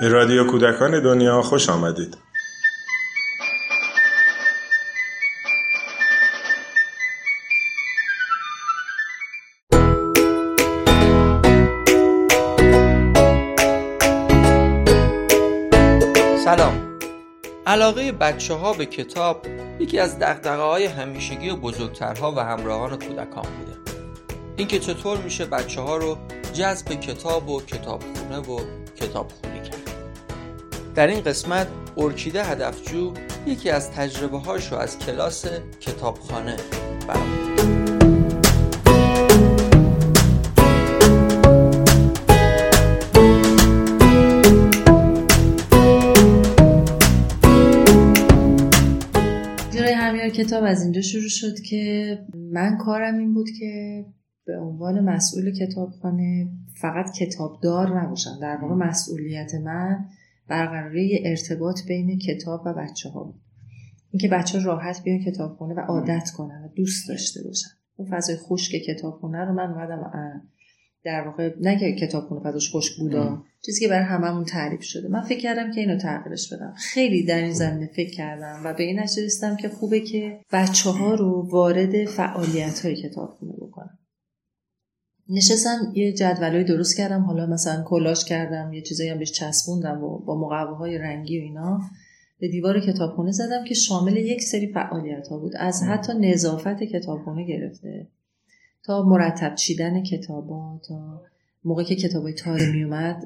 به رادیو کودکان دنیا خوش آمدید. سلام علاقه بچه ها به کتاب یکی از دقدقه های همیشگی و بزرگترها و همراهان کودکان بوده اینکه چطور میشه بچه ها رو جذب کتاب و کتابخونه و کتابخونی در این قسمت ارکیده هدفجو یکی از تجربه هاشو از کلاس کتابخانه برامون کتاب از اینجا شروع شد که من کارم این بود که به عنوان مسئول کتابخانه فقط کتابدار نباشم. در واقع مسئولیت من برقراری ارتباط بین کتاب و بچه ها بود. اینکه بچه راحت بیان کتابخونه و عادت کنن و دوست داشته باشن. اون فضای خشک کتابخونه رو من اومدم در واقع نه که کتابخونه فضاش خشک بودا چیزی که برای هممون تعریف شده. من فکر کردم که اینو تغییرش بدم. خیلی در این زمینه فکر کردم و به این نتیجه رسیدم که خوبه که بچه ها رو وارد فعالیت های کتابخونه بکنم. نشستم یه جدولای درست کردم. حالا مثلا کلاش کردم یه چیزایی هم بهش چسبوندم و با مقواهای رنگی و اینا به دیوار کتابخونه زدم که شامل یک سری فعالیت ها بود. از حتی نظافت کتابخونه گرفته تا مرتب چیدن کتابا تا موقعی که کتابای تاره می اومد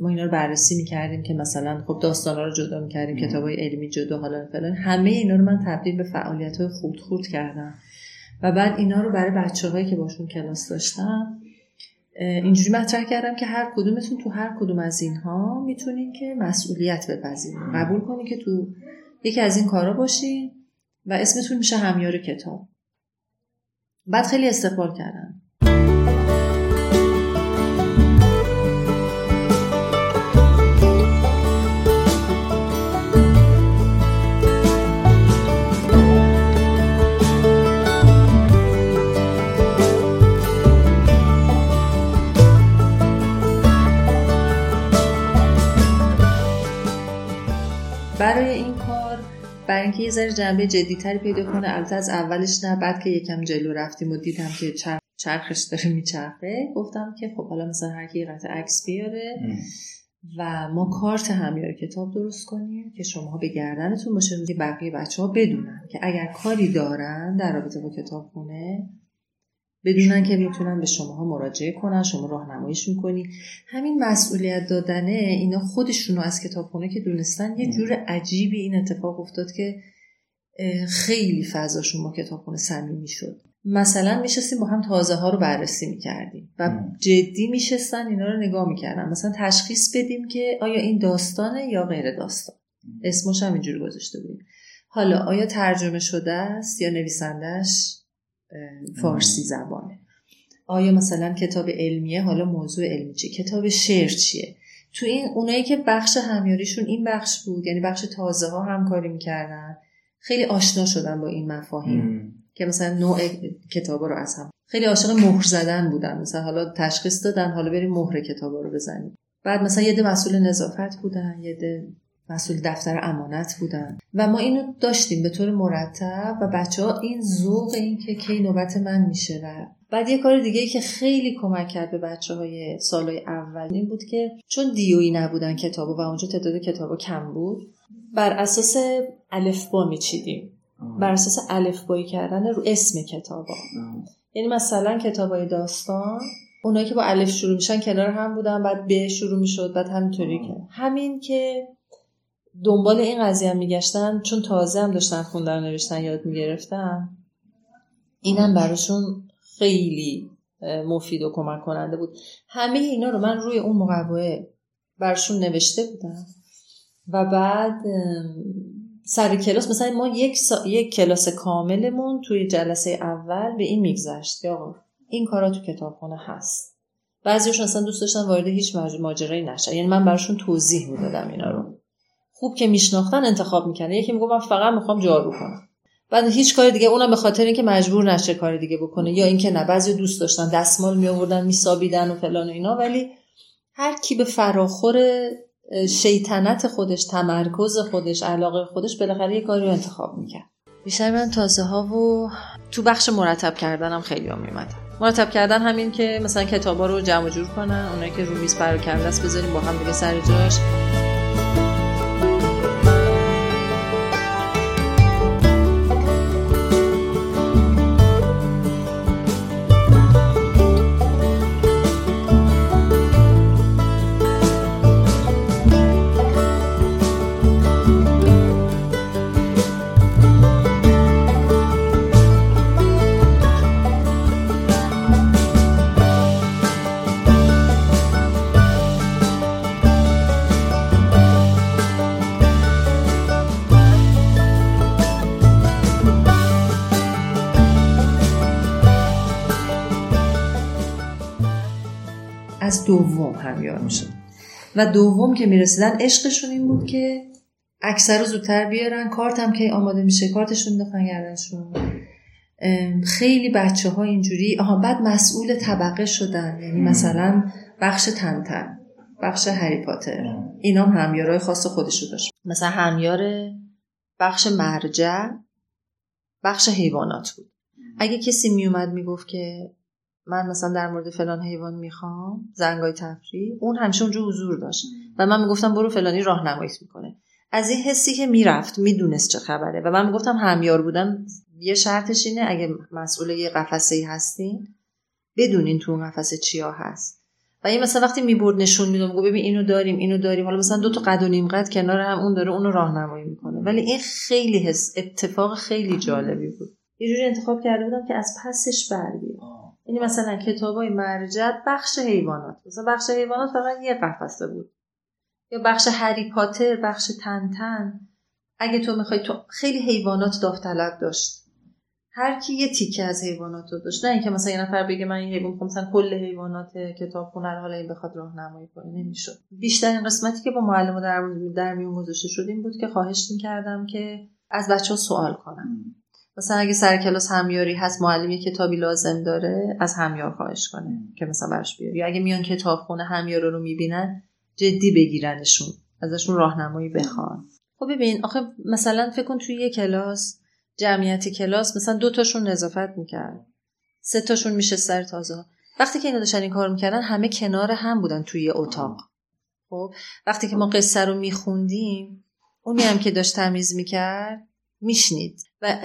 ما اینا رو بررسی می‌کردیم که مثلا خب داستانا رو جدا می‌کردیم کتابای علمی جدا حالا فلان. همه اینا رو من تبدیل به فعالیت های خورد خورد کردم. و بعد اینا رو برای بچه هایی که باشون کلاس داشتم اینجوری مطرح کردم که هر کدومتون تو هر کدوم از اینها می‌تونین که مسئولیت بپذیرین. قبول کنین که تو یکی از این کارا باشین و اسمتون میشه همیار کتاب. بعد خیلی استقبال کردن برای این کار برای اینکه یه ذره جنبه جدیتری پیدا کنه. البته از اولش نه بعد که یکم جلو رفتیم و دیدم که چرخ چرخش داره میچرخه گفتم که خب حالا مثلا هر کی قطع عکس بیاره و ما کارت همیار کتاب درست کنیم که شما به گردنتون باشه بقیه بچه ها بدونن که اگر کاری دارن در رابطه با کتاب خونه بدونن که می‌تونن به شماها مراجعه کنن شما راهنماییشون کنی همین مسئولیت دادنه اینا خودشونو از کتابخونه که دونستن یه جور عجیبی این اتفاق افتاد که خیلی فضاشون با کتابخونه صمیمی شد. مثلا میشستیم با هم تازه ها رو بررسی می‌کردیم و جدی میشستن اینا رو نگاه می‌کردن. مثلا تشخیص بدیم که آیا این داستانه یا غیر داستان. اسمش هم اینجوری گذاشته بودیم. حالا آیا ترجمه شده است یا نویسندش فارسی زبانه. آیا مثلا کتاب علمیه حالا موضوع علمی چیه؟ کتاب شعر چیه؟ تو این اونایی که بخش همیاریشون این بخش بود یعنی بخش تازه ها همکاری می‌کردن خیلی آشنا شدن با این مفاهیم که مثلا نوع کتابا رو از هم خیلی عاشق مهر زدن بودن. مثلا حالا تشخیص دادن حالا بریم مهر کتابا رو بزنیم. بعد مثلا یه ده مسئول نظافت بودن یه ده مسئول دفتر امانت بودن. و ما اینو داشتیم به طور مرتب و بچه ها این ذوق این که کی نوبت من میشه و بعد یه کار دیگه که خیلی کمک کرد به بچه های سالهای اول این بود که چون دیویی نبودن کتابو و اونجا تعداد کتابا کم بود بر اساس الفبا میچیدیم. بر اساس الفبایی کردن رو اسم کتابا. یعنی مثلا کتابای داستان اونایی که با الف شروع میشن کنار هم بودن بعد به شروع می‌شد بعد همینطوری که. همین که دنبال این قضیه میگشتن چون تازه هم داشتن خوندن نوشتن یاد می‌گرفتن. اینم براشون خیلی مفید و کمک کننده بود. همه اینا رو من روی اون مقوه برشون نوشته بودم. و بعد سر کلاس مثلا ما یک, یک کلاس کاملمون توی جلسه اول به این میگذشت که آقا این کارا تو کتابخونه هست. بعضیشون اصلا دوست داشتن وارد هیچ ماجرایی نشن. یعنی من براشون توضیح می‌دادم اینا رو. خوب که میشناختن انتخاب می‌کنه یکی میگه من فقط می‌خوام جارو کنم. بعد هیچ کار دیگه اونم به خاطر اینکه مجبور نشه کار دیگه بکنه یا اینکه نه بعضی دوست داشتن دستمال می آوردن میسابیدن و فلان و اینا. ولی هر کی به فراخور شیطنت خودش تمرکز خودش علاقه خودش بالاخره یه کاری رو انتخاب می‌کرد. بیشتر من تازه ها و تو بخش مرتب کردنم خیلی هم میمدم مرتب کردن همین که مثلا کتابا رو جمع جور کنن اونایی که رو میز پراکنده است بذاریم با هم دیگه سر جاش. دوم همیار می‌شد و دوم که می‌رسیدن عشقشون این بود که اکثر رو زودتر بیارن. کارت هم که آماده میشه کارتشون بخوان گردنشون خیلی بچه ها اینجوری آها بعد مسئول طبقه شدن. یعنی مثلا بخش تنتن بخش هری پاتر. اینا هم همیارای خاص خودشو داشت. مثلا همیار بخش مرجع بخش حیوانات بود. اگه کسی میومد می‌گفت که من مثلا در مورد فلان حیوان می‌خوام زنگای تفریح اون همیشه اونجا حضور داشت. و من می‌گفتم برو فلانی راهنماییت می‌کنه. از این حسی که می‌رفت می‌دونست چه خبره. و من می‌گفتم همیار بودن یه شرطش اینه اگه مسئول یه قفسه ای هستین بدونین تو اون قفسه چیا هست. و این مثلا وقتی می‌برد نشون میدم گفت ببین اینو داریم اینو داریم. حالا مثلا دو تا قد و نیم قد کنار هم اون داره اونو راهنمایی می‌کنه. ولی این خیلی حس اتفاق خیلی جالبی بود. یه جوری انتخاب کرده بودم که از پسش بر یعنی مثلا کتابای مرجع بخش حیوانات. مثلا بخش حیوانات فقط یه قفسه بود. یا بخش هری پاتر بخش تنتن اگه تو می‌خوای تو خیلی حیوانات داوطلب داشت. هر کی یه تیکه از حیوانات رو داشت. نه اینکه مثلا یه نفر بگه من این حیوان مثلا کل حیوانات کتاب رو حالا این بخواد راهنمایی کنه نمی‌شد. بیشترین قسمتی که با معلم در, در میون گذاشته شد این بود که خواهش می‌کردم که از بچه ها سوال کنم مثلا اگه سر کلاس همیاری هست معلم یه کتابی لازم داره از همیار خواهش کنه که مثلا برش بیاره یا اگه میان کتابخونه همیار رو می‌بینن جدی بگیرنشون ازشون راهنمایی بخوان. خب ببین آخه مثلا فکر کن توی یه کلاس جمعیت کلاس مثلا دو تاشون نظافت می‌کرد. سه تاشون میشه سر تازه. وقتی که اینا داشتن این کار می‌کردن همه کنار هم بودن توی اتاق. خب؟ وقتی که ما قصه رو میخوندیم اونی هم که داشت تمیز می‌کرد میشنید. و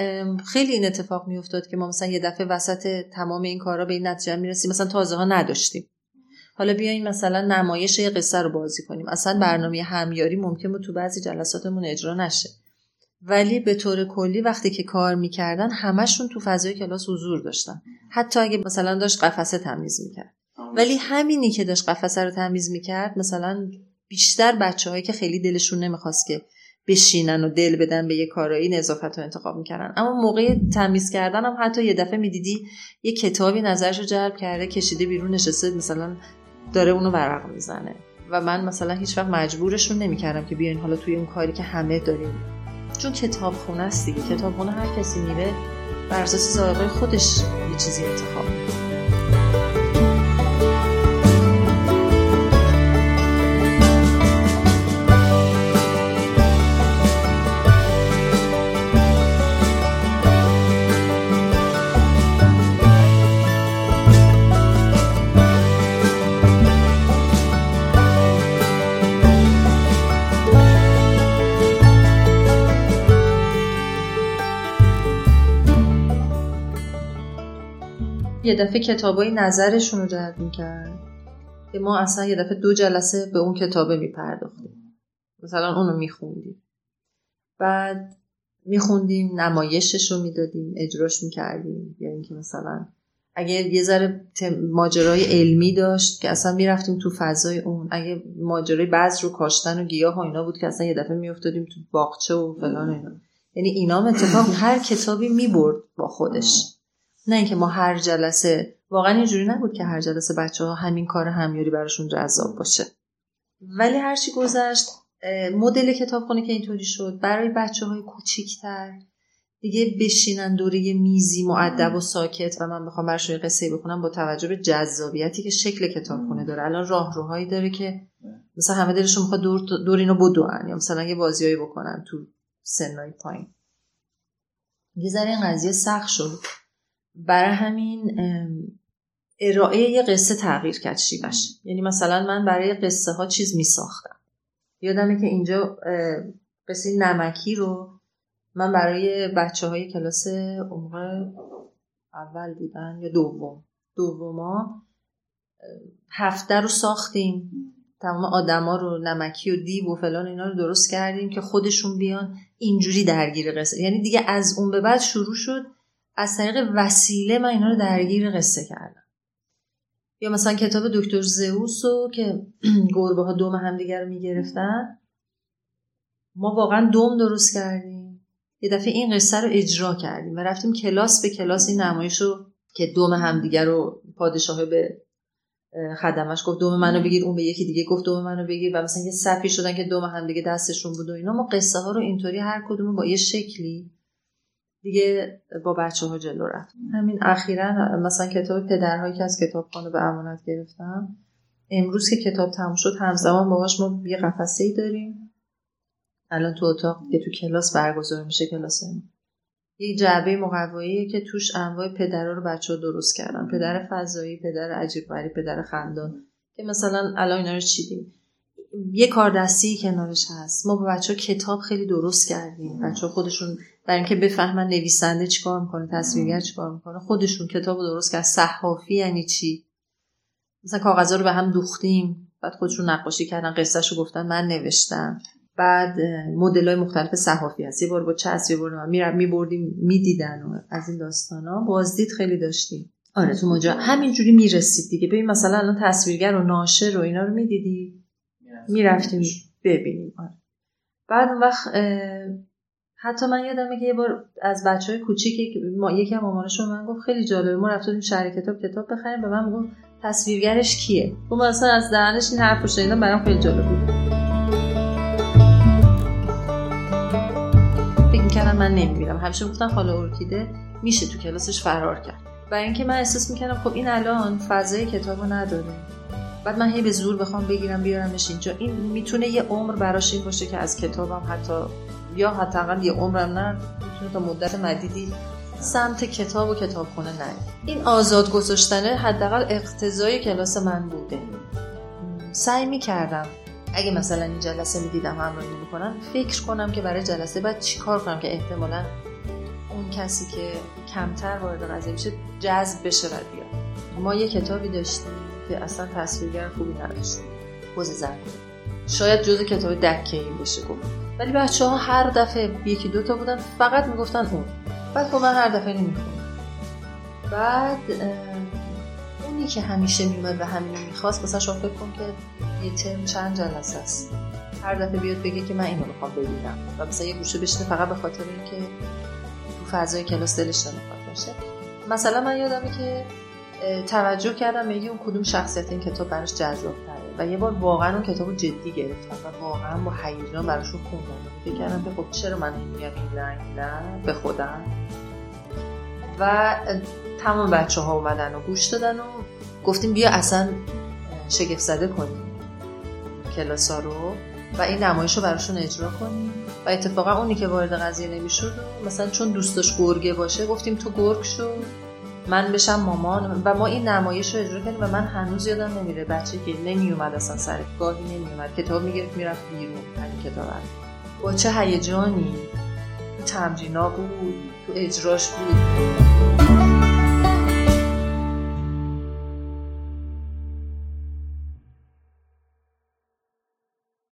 خیلی این اتفاق میافتاد که ما مثلا یه دفعه وسط تمام این کارا به این نتیجه می‌رسیم. مثلا تازه ها نداشتیم. حالا بیاین مثلا نمایش یه قصه رو بازی کنیم. اصلا برنامه همیاری ممکن بود تو بعضی جلساتمون اجرا نشه. ولی به طور کلی وقتی که کار می‌کردن همشون تو فضای کلاس حضور داشتن. حتی اگه مثلا داشت قفسه تمیز می‌کرد. ولی همینی که داشت قفسه رو تمیز می‌کرد مثلا بیشتر بچه که خیلی دلشون نمی‌خواست که بشینن و دل بدن به یه کارایی نظافت رو انتخاب می‌کردن. اما موقع تمیز کردن هم حتی یه دفعه می‌دیدی یه کتابی نظرش رو جلب کرده کشیده بیرون نشسته مثلا داره اونو ورق می‌زنه. و من مثلا هیچ وقت مجبورشون نمی‌کردم که بیاین حالا توی اون کاری که همه داریم چون کتاب خونه است دیگه. کتاب خونه هر کسی میره بر اساس خودش یه چیزی انتخاب یه دفعه کتابای نظرشون رو جلب می‌کرد. که ما اصلا یه دفعه دو جلسه به اون کتابه میپرداختیم. مثلا اونو میخوندیم. بعد میخوندیم نمایشش رو می‌دادیم اجراش می‌کردیم. یا اینکه مثلا اگه یه ذره ماجرای علمی داشت که اصلا می‌رفتیم تو فضای اون. اگه ماجرای بعض رو کاشتن و گیاه و اینا بود که اصلا یه دفعه میافتادیم تو باغچه و فلان اینا. یعنی اینا اتفاق هر کتابی می‌برد با خودش. نه اینکه ما هر جلسه واقعا اینجوری نبود که هر جلسه بچه ها همین کار همیاری براشون جذاب باشه. ولی هرچی گذشت مدل کتابخونه که اینطوری شد برای بچه های کوچیکتر دیگه بشینن دوره میزی معدب و ساکت و من بخوام برش قصه بکنم با توجه به جذابیتی که شکل کتابخونه داره. الان راهروهایی داره که مثلا همه دلشون می‌خواد دور, دور اینو بدوان یا مثلا یه بازیایی بکنن تو سنای پایین. یه ذره این قضیه سخت شد. برای همین ارائه یه قصه تغییر کرد شیوش یعنی مثلا من برای قصه ها چیز می ساختم یادمه که اینجا قصه نمکی رو من برای بچه های کلاس عمر اول بودن یا دوم. دوما هفته رو ساختیم. تمام آدما رو نمکی و دیو و فلان اینا رو درست کردیم که خودشون بیان اینجوری درگیر قصه. یعنی دیگه از اون به بعد شروع شد از طریق وسیله من اینا رو درگیر قصه کردم. یا مثلا کتاب دکتر زئوس که گربه ها دوم همدیگه رو می‌گرفتن ما واقعا دوم درست کردیم. یه دفعه این قصه رو اجرا کردیم و رفتیم کلاس به کلاس این نمایش رو که دوم همدیگه رو پادشاه به خدمش گفت دوم منو بگیر. اون به یکی دیگه گفت دوم منو بگیر. و مثلا یه صفی شدن که دوم هم دیگه دستشون بود و اینا. ما قصه ها رو اینطوری هر کدوم با یه شکلی دیگه با بچه ها جلو رفت. همین اخیرا مثلا کتاب پدرهایی که از کتابخانه به امانت گرفتم امروز که کتاب تموم شد همزمان باهاش ما یه قفسه ای داریم. الان تو اتاق که تو کلاس برگزار میشه کلاس یک جعبه مقوایی که توش انواع پدرها رو بچه ها درست کردن. پدر فضایی پدر عجیب پدر خندان. که مثلا الان اینا رو چیدیم؟ یه کار دستی کنارش هست. ما با بچه ها کتاب خیلی درست کردیم. بچه ها خودشون برای اینکه بفهمن نویسنده چیکار می‌کنه تصویرگر چیکار می‌کنه خودشون کتاب درست کرد صحافی یعنی چی؟ مثلا کاغذها رو به هم دوختیم. بعد خودشون نقاشی کردن قصهش رو گفتن من نوشتم. بعد مدل های مختلف صحافی هست. یه بار با چسب یه بار میرم میبردیم می‌دیدن و از این داستان ها بازدید خیلی داشتیم. آره تو مجا همینجوری می‌رسید دیگه. ببین مثلا الان تصویرگر و ناشر و اینا رو می‌دیدی؟ می‌رفتیم. ببینیم. آره. بعد اون وقت حتی من یادمه که یه بار از بچه های کوچیک ما یکی هم مامانشون من گفت خیلی جالبه ما رفتیم شهر کتاب کتاب بخریم. به من گفت تصویرگرش کیه؟ گفت مثلا از دهنش این حرفو شنیدم برام خیلی جالب بود. می‌کردم من نمی‌بینم همیشه گفتن خاله ارکیده میشه تو کلاسش فرار کرد. و اینکه من احساس می‌کردم خب این الان فضای کتابو نداره بعد من هی به زور بخوام بگیرم بیارمش اینجا. این می‌تونه یه عمر براش این باشه که از کتابم حتی یا حداقل یه عمرم نه می‌تونه تا مدت مدیدی سمت کتاب و کتابخونه نه این آزاد گذاشتنه حداقل اقتضای کلاس من بوده. سعی می‌کردم اگه مثلا این جلسه می‌دیدم همراهی می‌کنن فکر کنم که برای جلسه بعد چیکار کنم که احتمالا اون کسی که کمتر وارد قضیه میشه جذب بشه و بیاد. ما یه کتابی داشتیم. که اصلا تصویرگر خوبی نداشت بوز زن. شاید جز کتاب دکه این بشه گفت. ولی بچه ها هر دفعه یکی دوتا بودن فقط می‌گفتن اون. بعد خب من هر دفعه نمی‌خونم بعد اونی که همیشه میومد و همینو می‌خواست مثلا شما فکر کن که یه ترم چند جلسه است. هر دفعه بیاد بگه که من اینو می‌خوام ببینم. و مثلا یه گوشه بشینه فقط به خاطر اینکه تو فضای کلاس دلش نمی‌خواد باشه. مثلا من یادمه که توجه کردم به اون کدوم شخصیت این کتاب براش جذاب و یه بار واقعا اون کتاب جدی گرفتم و واقعا با هیجان براشون خوندم. فکر کردم که خب چرا من میگم این نه؟ به خودم. و تمام بچه ها اومدن و گوش دادن و گفتیم بیا اصلا شگفت زده کنیم کلاسا رو و این نمایش رو براشون اجرا کنیم. و اتفاقا اونی که وارد قضیه نمی‌شد مثلا چون دوستش گرگه باشه گفتیم تو گرگ شو. من بشم مامان و ما این نمایش رو اجرا کردیم و من هنوز یادم نمیره بچه که نمیومد اصلا سر گاهی نمیومد کتاب می‌گرفت می‌رفت بیرون. همین کتاب با چه هیجانی؟ تمرینا بود؟ تو اجراش بود.